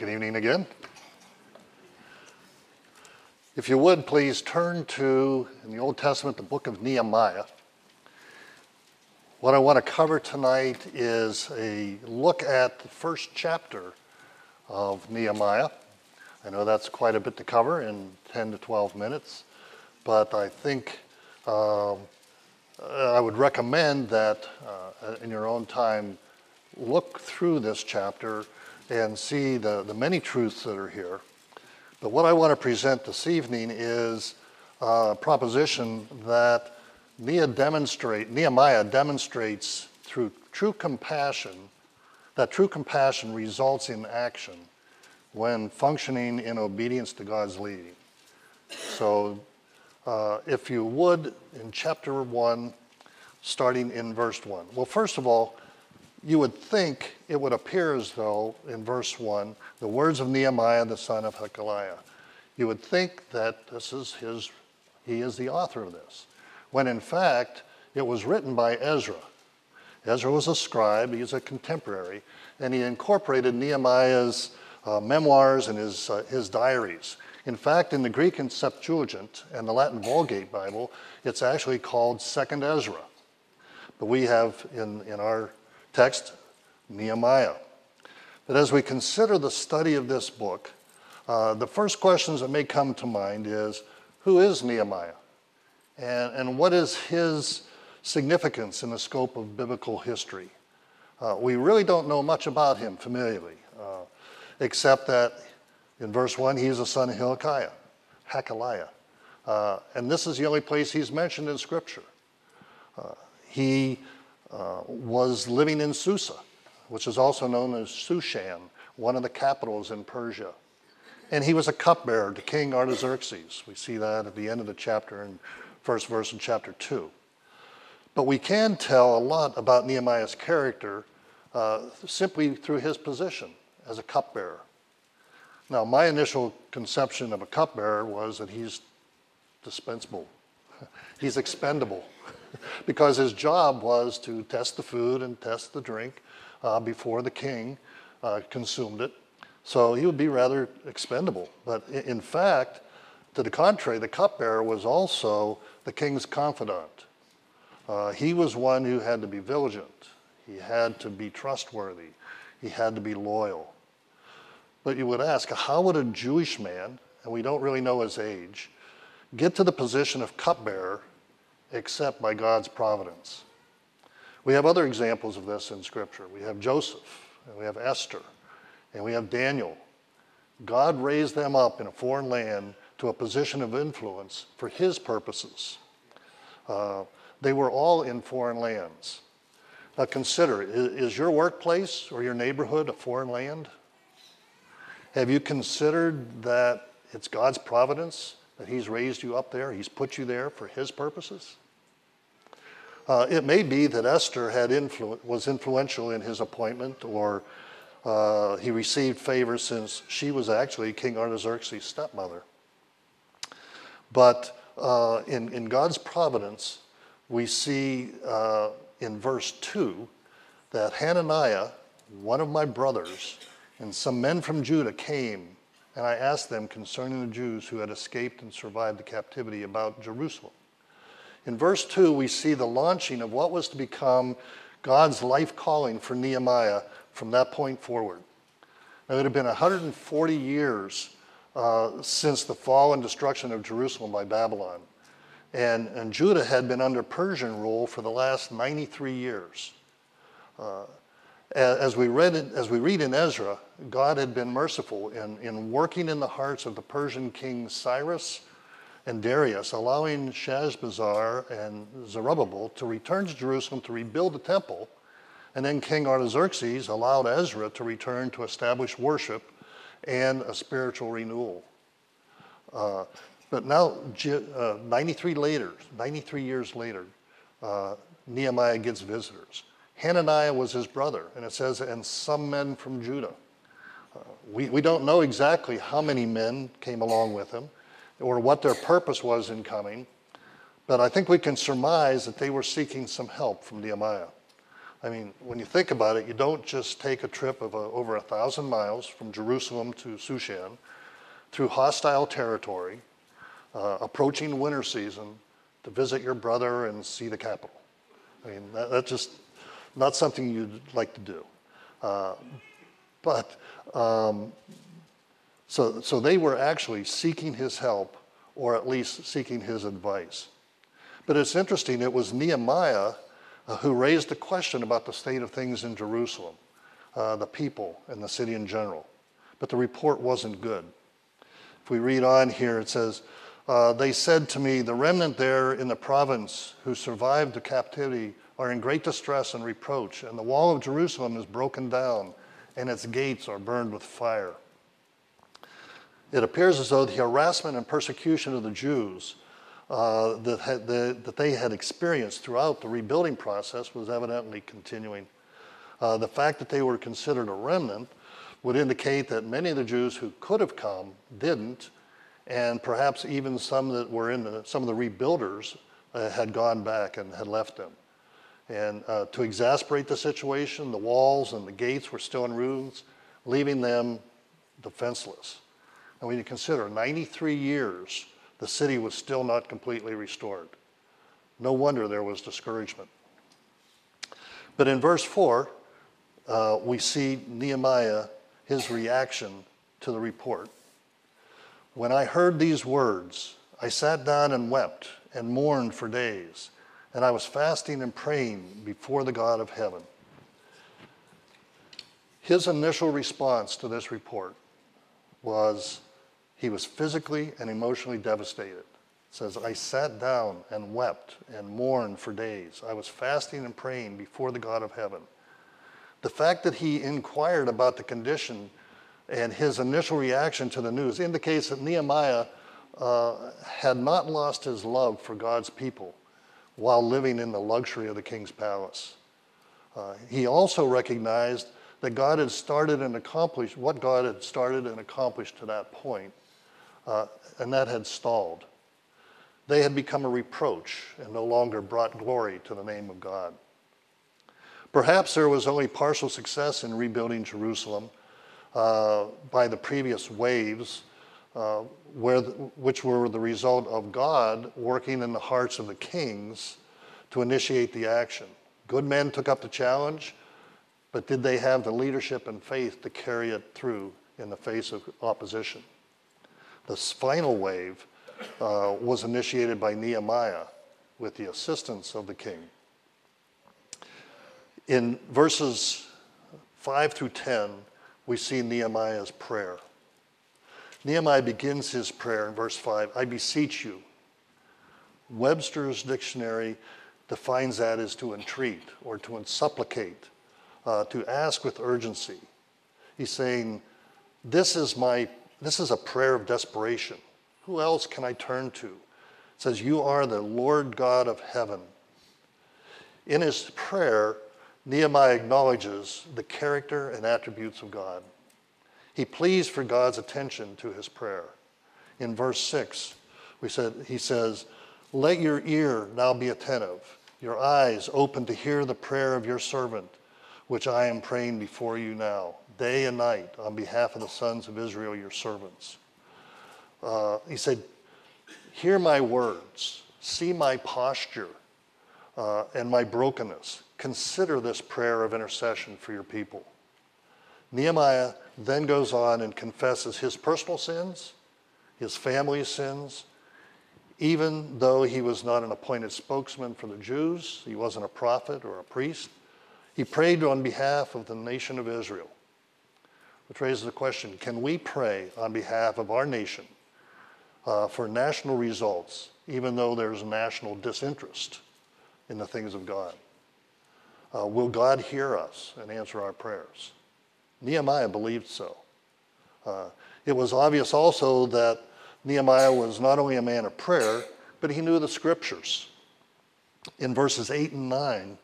Good evening again. If you would, please turn to, in the Old Testament, the book of Nehemiah. What I want to cover tonight is a look at the first chapter of Nehemiah. I know that's quite a bit to cover in 10 to 12 minutes, but I think um, I would recommend that uh, in your own time, look through this chapter and see the, the many truths that are here. But what I want to present this evening is a proposition that demonstrate, Nehemiah demonstrates through true compassion that true compassion results in action when functioning in obedience to God's leading. So, uh, if you would, in chapter 1, starting in verse 1. Well, first of all, you would think it would appear as though in verse 1, the words of Nehemiah the son of Hachaliah, you would think that this is his, he is the author of this, when in fact it was written by Ezra. Ezra was a scribe, he's a contemporary, and he incorporated Nehemiah's uh, memoirs and his, uh, his diaries. In fact, in the Greek and Septuagint and the Latin Vulgate Bible, it's actually called Second Ezra. But we have in, in our text, Nehemiah. But as we consider the study of this book, uh, the first questions that may come to mind is who is Nehemiah? And, and what is his significance in the scope of biblical history? Uh, we really don't know much about him familiarly, uh, except that in verse 1, he's a son of Hilkiah, Hachaliah. Uh, and this is the only place he's mentioned in Scripture. Uh, he uh, was living in Susa, which is also known as Shushan, one of the capitals in Persia. And he was a cupbearer to King Artaxerxes. We see that at the end of the chapter in first verse in chapter 2. But we can tell a lot about Nehemiah's character uh, simply through his position as a cupbearer. Now, my initial conception of a cupbearer was that he's dispensable, he's expendable because his job was to test the food and test the drink uh, before the king uh, consumed it. So he would be rather expendable. But in fact, to the contrary, the cupbearer was also the king's confidant. Uh, he was one who had to be vigilant. He had to be trustworthy. He had to be loyal. But you would ask, how would a Jewish man, and we don't really know his age, get to the position of cupbearer except by God's providence. We have other examples of this in Scripture. We have Joseph, and we have Esther, and we have Daniel. God raised them up in a foreign land to a position of influence for his purposes. Uh, they were all in foreign lands. Now consider is your workplace or your neighborhood a foreign land? Have you considered that it's God's providence that He's raised you up there, He's put you there for His purposes? Uh, it may be that Esther had influ- was influential in his appointment, or uh, he received favor since she was actually King Artaxerxes' stepmother. But uh, in, in God's providence, we see uh, in verse 2 that Hananiah, one of my brothers, and some men from Judah came, and I asked them concerning the Jews who had escaped and survived the captivity about Jerusalem. In verse 2, we see the launching of what was to become God's life calling for Nehemiah from that point forward. Now, it had been 140 years uh, since the fall and destruction of Jerusalem by Babylon. And, and Judah had been under Persian rule for the last 93 years. Uh, as, we read in, as we read in Ezra, God had been merciful in, in working in the hearts of the Persian king Cyrus and Darius, allowing Sheshbazzar and Zerubbabel to return to Jerusalem to rebuild the temple. And then King Artaxerxes allowed Ezra to return to establish worship and a spiritual renewal. Uh, but now, uh, 93 later, 93 years later, uh, Nehemiah gets visitors. Hananiah was his brother, and it says, and some men from Judah. Uh, we, we don't know exactly how many men came along with him or what their purpose was in coming, but I think we can surmise that they were seeking some help from Nehemiah. I mean, when you think about it, you don't just take a trip of uh, over a thousand miles from Jerusalem to Sushan through hostile territory, uh, approaching winter season, to visit your brother and see the capital. I mean, that, that's just not something you'd like to do. Uh, but um, so, so they were actually seeking his help or at least seeking his advice. But it's interesting, it was Nehemiah uh, who raised a question about the state of things in Jerusalem, uh, the people, and the city in general. But the report wasn't good. If we read on here, it says, uh, They said to me, The remnant there in the province who survived the captivity are in great distress and reproach, and the wall of Jerusalem is broken down, and its gates are burned with fire. It appears as though the harassment and persecution of the Jews uh, that, had, the, that they had experienced throughout the rebuilding process was evidently continuing. Uh, the fact that they were considered a remnant would indicate that many of the Jews who could have come didn't, and perhaps even some that were in the, some of the rebuilders uh, had gone back and had left them. And uh, to exasperate the situation, the walls and the gates were still in ruins, leaving them defenseless. And when you consider 93 years the city was still not completely restored. No wonder there was discouragement. But in verse 4, uh, we see Nehemiah, his reaction to the report. When I heard these words, I sat down and wept and mourned for days, and I was fasting and praying before the God of heaven. His initial response to this report was he was physically and emotionally devastated. It says, I sat down and wept and mourned for days. I was fasting and praying before the God of heaven. The fact that he inquired about the condition and his initial reaction to the news indicates that Nehemiah uh, had not lost his love for God's people while living in the luxury of the king's palace. Uh, he also recognized that God had started and accomplished what God had started and accomplished to that point uh, and that had stalled. They had become a reproach and no longer brought glory to the name of God. Perhaps there was only partial success in rebuilding Jerusalem uh, by the previous waves, uh, where the, which were the result of God working in the hearts of the kings to initiate the action. Good men took up the challenge, but did they have the leadership and faith to carry it through in the face of opposition? The final wave uh, was initiated by Nehemiah with the assistance of the king. In verses 5 through 10, we see Nehemiah's prayer. Nehemiah begins his prayer in verse 5 I beseech you. Webster's dictionary defines that as to entreat or to supplicate, uh, to ask with urgency. He's saying, This is my this is a prayer of desperation. Who else can I turn to? It says, You are the Lord God of heaven. In his prayer, Nehemiah acknowledges the character and attributes of God. He pleads for God's attention to his prayer. In verse 6, we said, he says, Let your ear now be attentive, your eyes open to hear the prayer of your servant, which I am praying before you now day and night on behalf of the sons of Israel, your servants. Uh, he said, Hear my words, see my posture uh, and my brokenness. Consider this prayer of intercession for your people. Nehemiah then goes on and confesses his personal sins, his family's sins, even though he was not an appointed spokesman for the Jews, he wasn't a prophet or a priest. He prayed on behalf of the nation of Israel which raises the question can we pray on behalf of our nation uh, for national results, even though there's national disinterest in the things of God? Uh, will God hear us and answer our prayers? Nehemiah believed so. Uh, it was obvious also that Nehemiah was not only a man of prayer, but he knew the scriptures. In verses 8 and 9,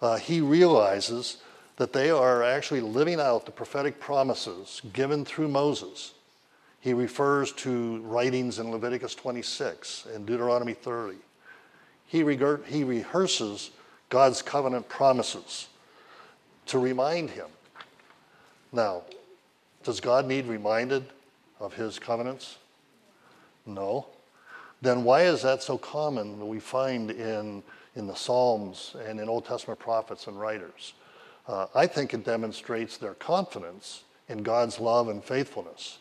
uh, he realizes that they are actually living out the prophetic promises given through Moses. He refers to writings in Leviticus 26 and Deuteronomy 30. He, he rehearses God's covenant promises to remind him. Now, does God need reminded of his covenants? No. Then why is that so common that we find in, in the Psalms and in Old Testament prophets and writers? Uh, I think it demonstrates their confidence in God's love and faithfulness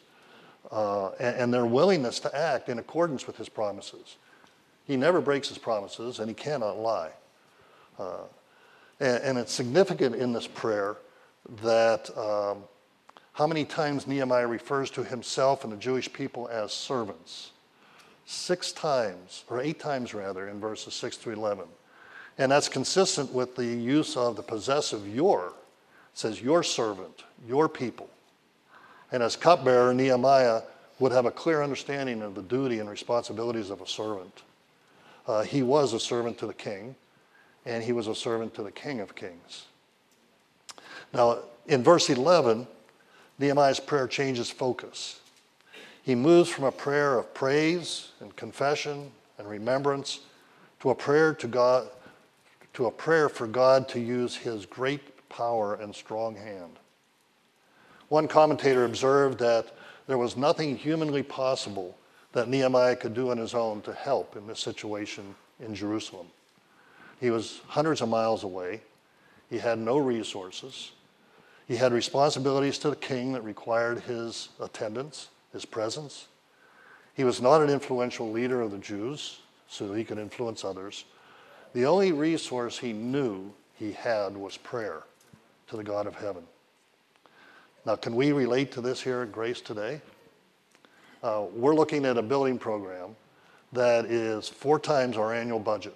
uh, and, and their willingness to act in accordance with his promises. He never breaks his promises and he cannot lie. Uh, and, and, it's significant in this prayer that um, how many times Nehemiah refers to himself and the Jewish people as servants. Six times, or eight times rather, in verses 6 to 11. And that's consistent with the use of the possessive your. It says, your servant, your people. And as cupbearer, Nehemiah would have a clear understanding of the duty and responsibilities of a servant. Uh, he was a servant to the king, and he was a servant to the king of kings. Now, in verse 11, Nehemiah's prayer changes focus. He moves from a prayer of praise and confession and remembrance to a prayer to God to a prayer for God to use his great power and strong hand. One commentator observed that there was nothing humanly possible that Nehemiah could do on his own to help in this situation in Jerusalem. He was hundreds of miles away. He had no resources. He had responsibilities to the king that required his attendance, his presence. He was not an influential leader of the Jews, so he could influence others. The only resource he knew he had was prayer to the God of heaven. Now, can we relate to this here at Grace today? Uh, we're looking at a building program that is four times our annual budget.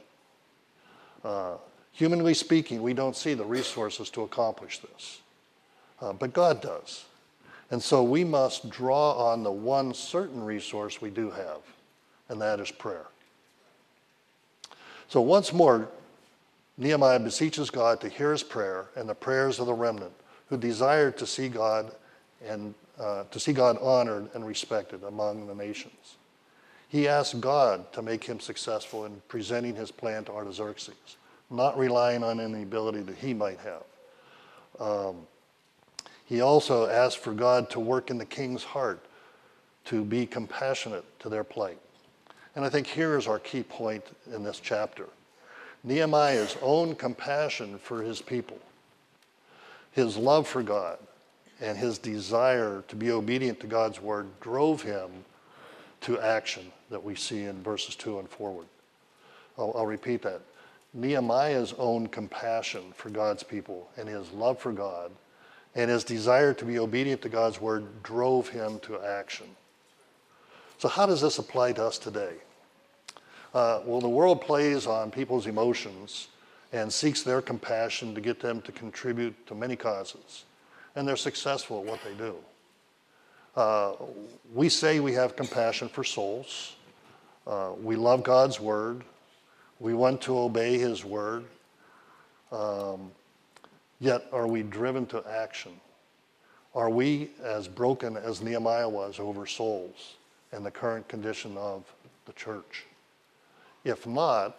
Uh, humanly speaking, we don't see the resources to accomplish this, uh, but God does. And so we must draw on the one certain resource we do have, and that is prayer. So once more, Nehemiah beseeches God to hear his prayer and the prayers of the remnant who desire to see God and uh, to see God honored and respected among the nations. He asked God to make him successful in presenting his plan to Artaxerxes, not relying on any ability that he might have. Um, he also asked for God to work in the king's heart to be compassionate to their plight. And I think here is our key point in this chapter Nehemiah's own compassion for his people, his love for God, and his desire to be obedient to God's word drove him to action that we see in verses 2 and forward. I'll, I'll, repeat that. Nehemiah's own compassion for God's people and his love for God and his desire to be obedient to God's word drove him to action. So, how does this apply to us today? Uh, well, the world plays on people's emotions and seeks their compassion to get them to contribute to many causes and they're successful at what they do. Uh, we say we have compassion for souls. Uh, we love God's word. We want to obey his word. Um, yet, are we driven to action? Are we as broken as Nehemiah was over souls and the current condition of the church? If not,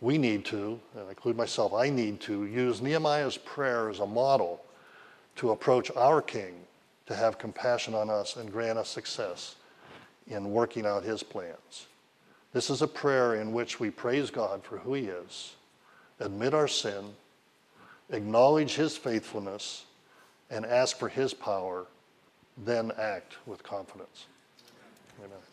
we need to, and I include myself, I need to use Nehemiah's prayer as a model to approach our King to have compassion on us and grant us success in working out his plans. This is a prayer in which we praise God for who he is, admit our sin, acknowledge his faithfulness, and ask for his power, then act with confidence. Amen.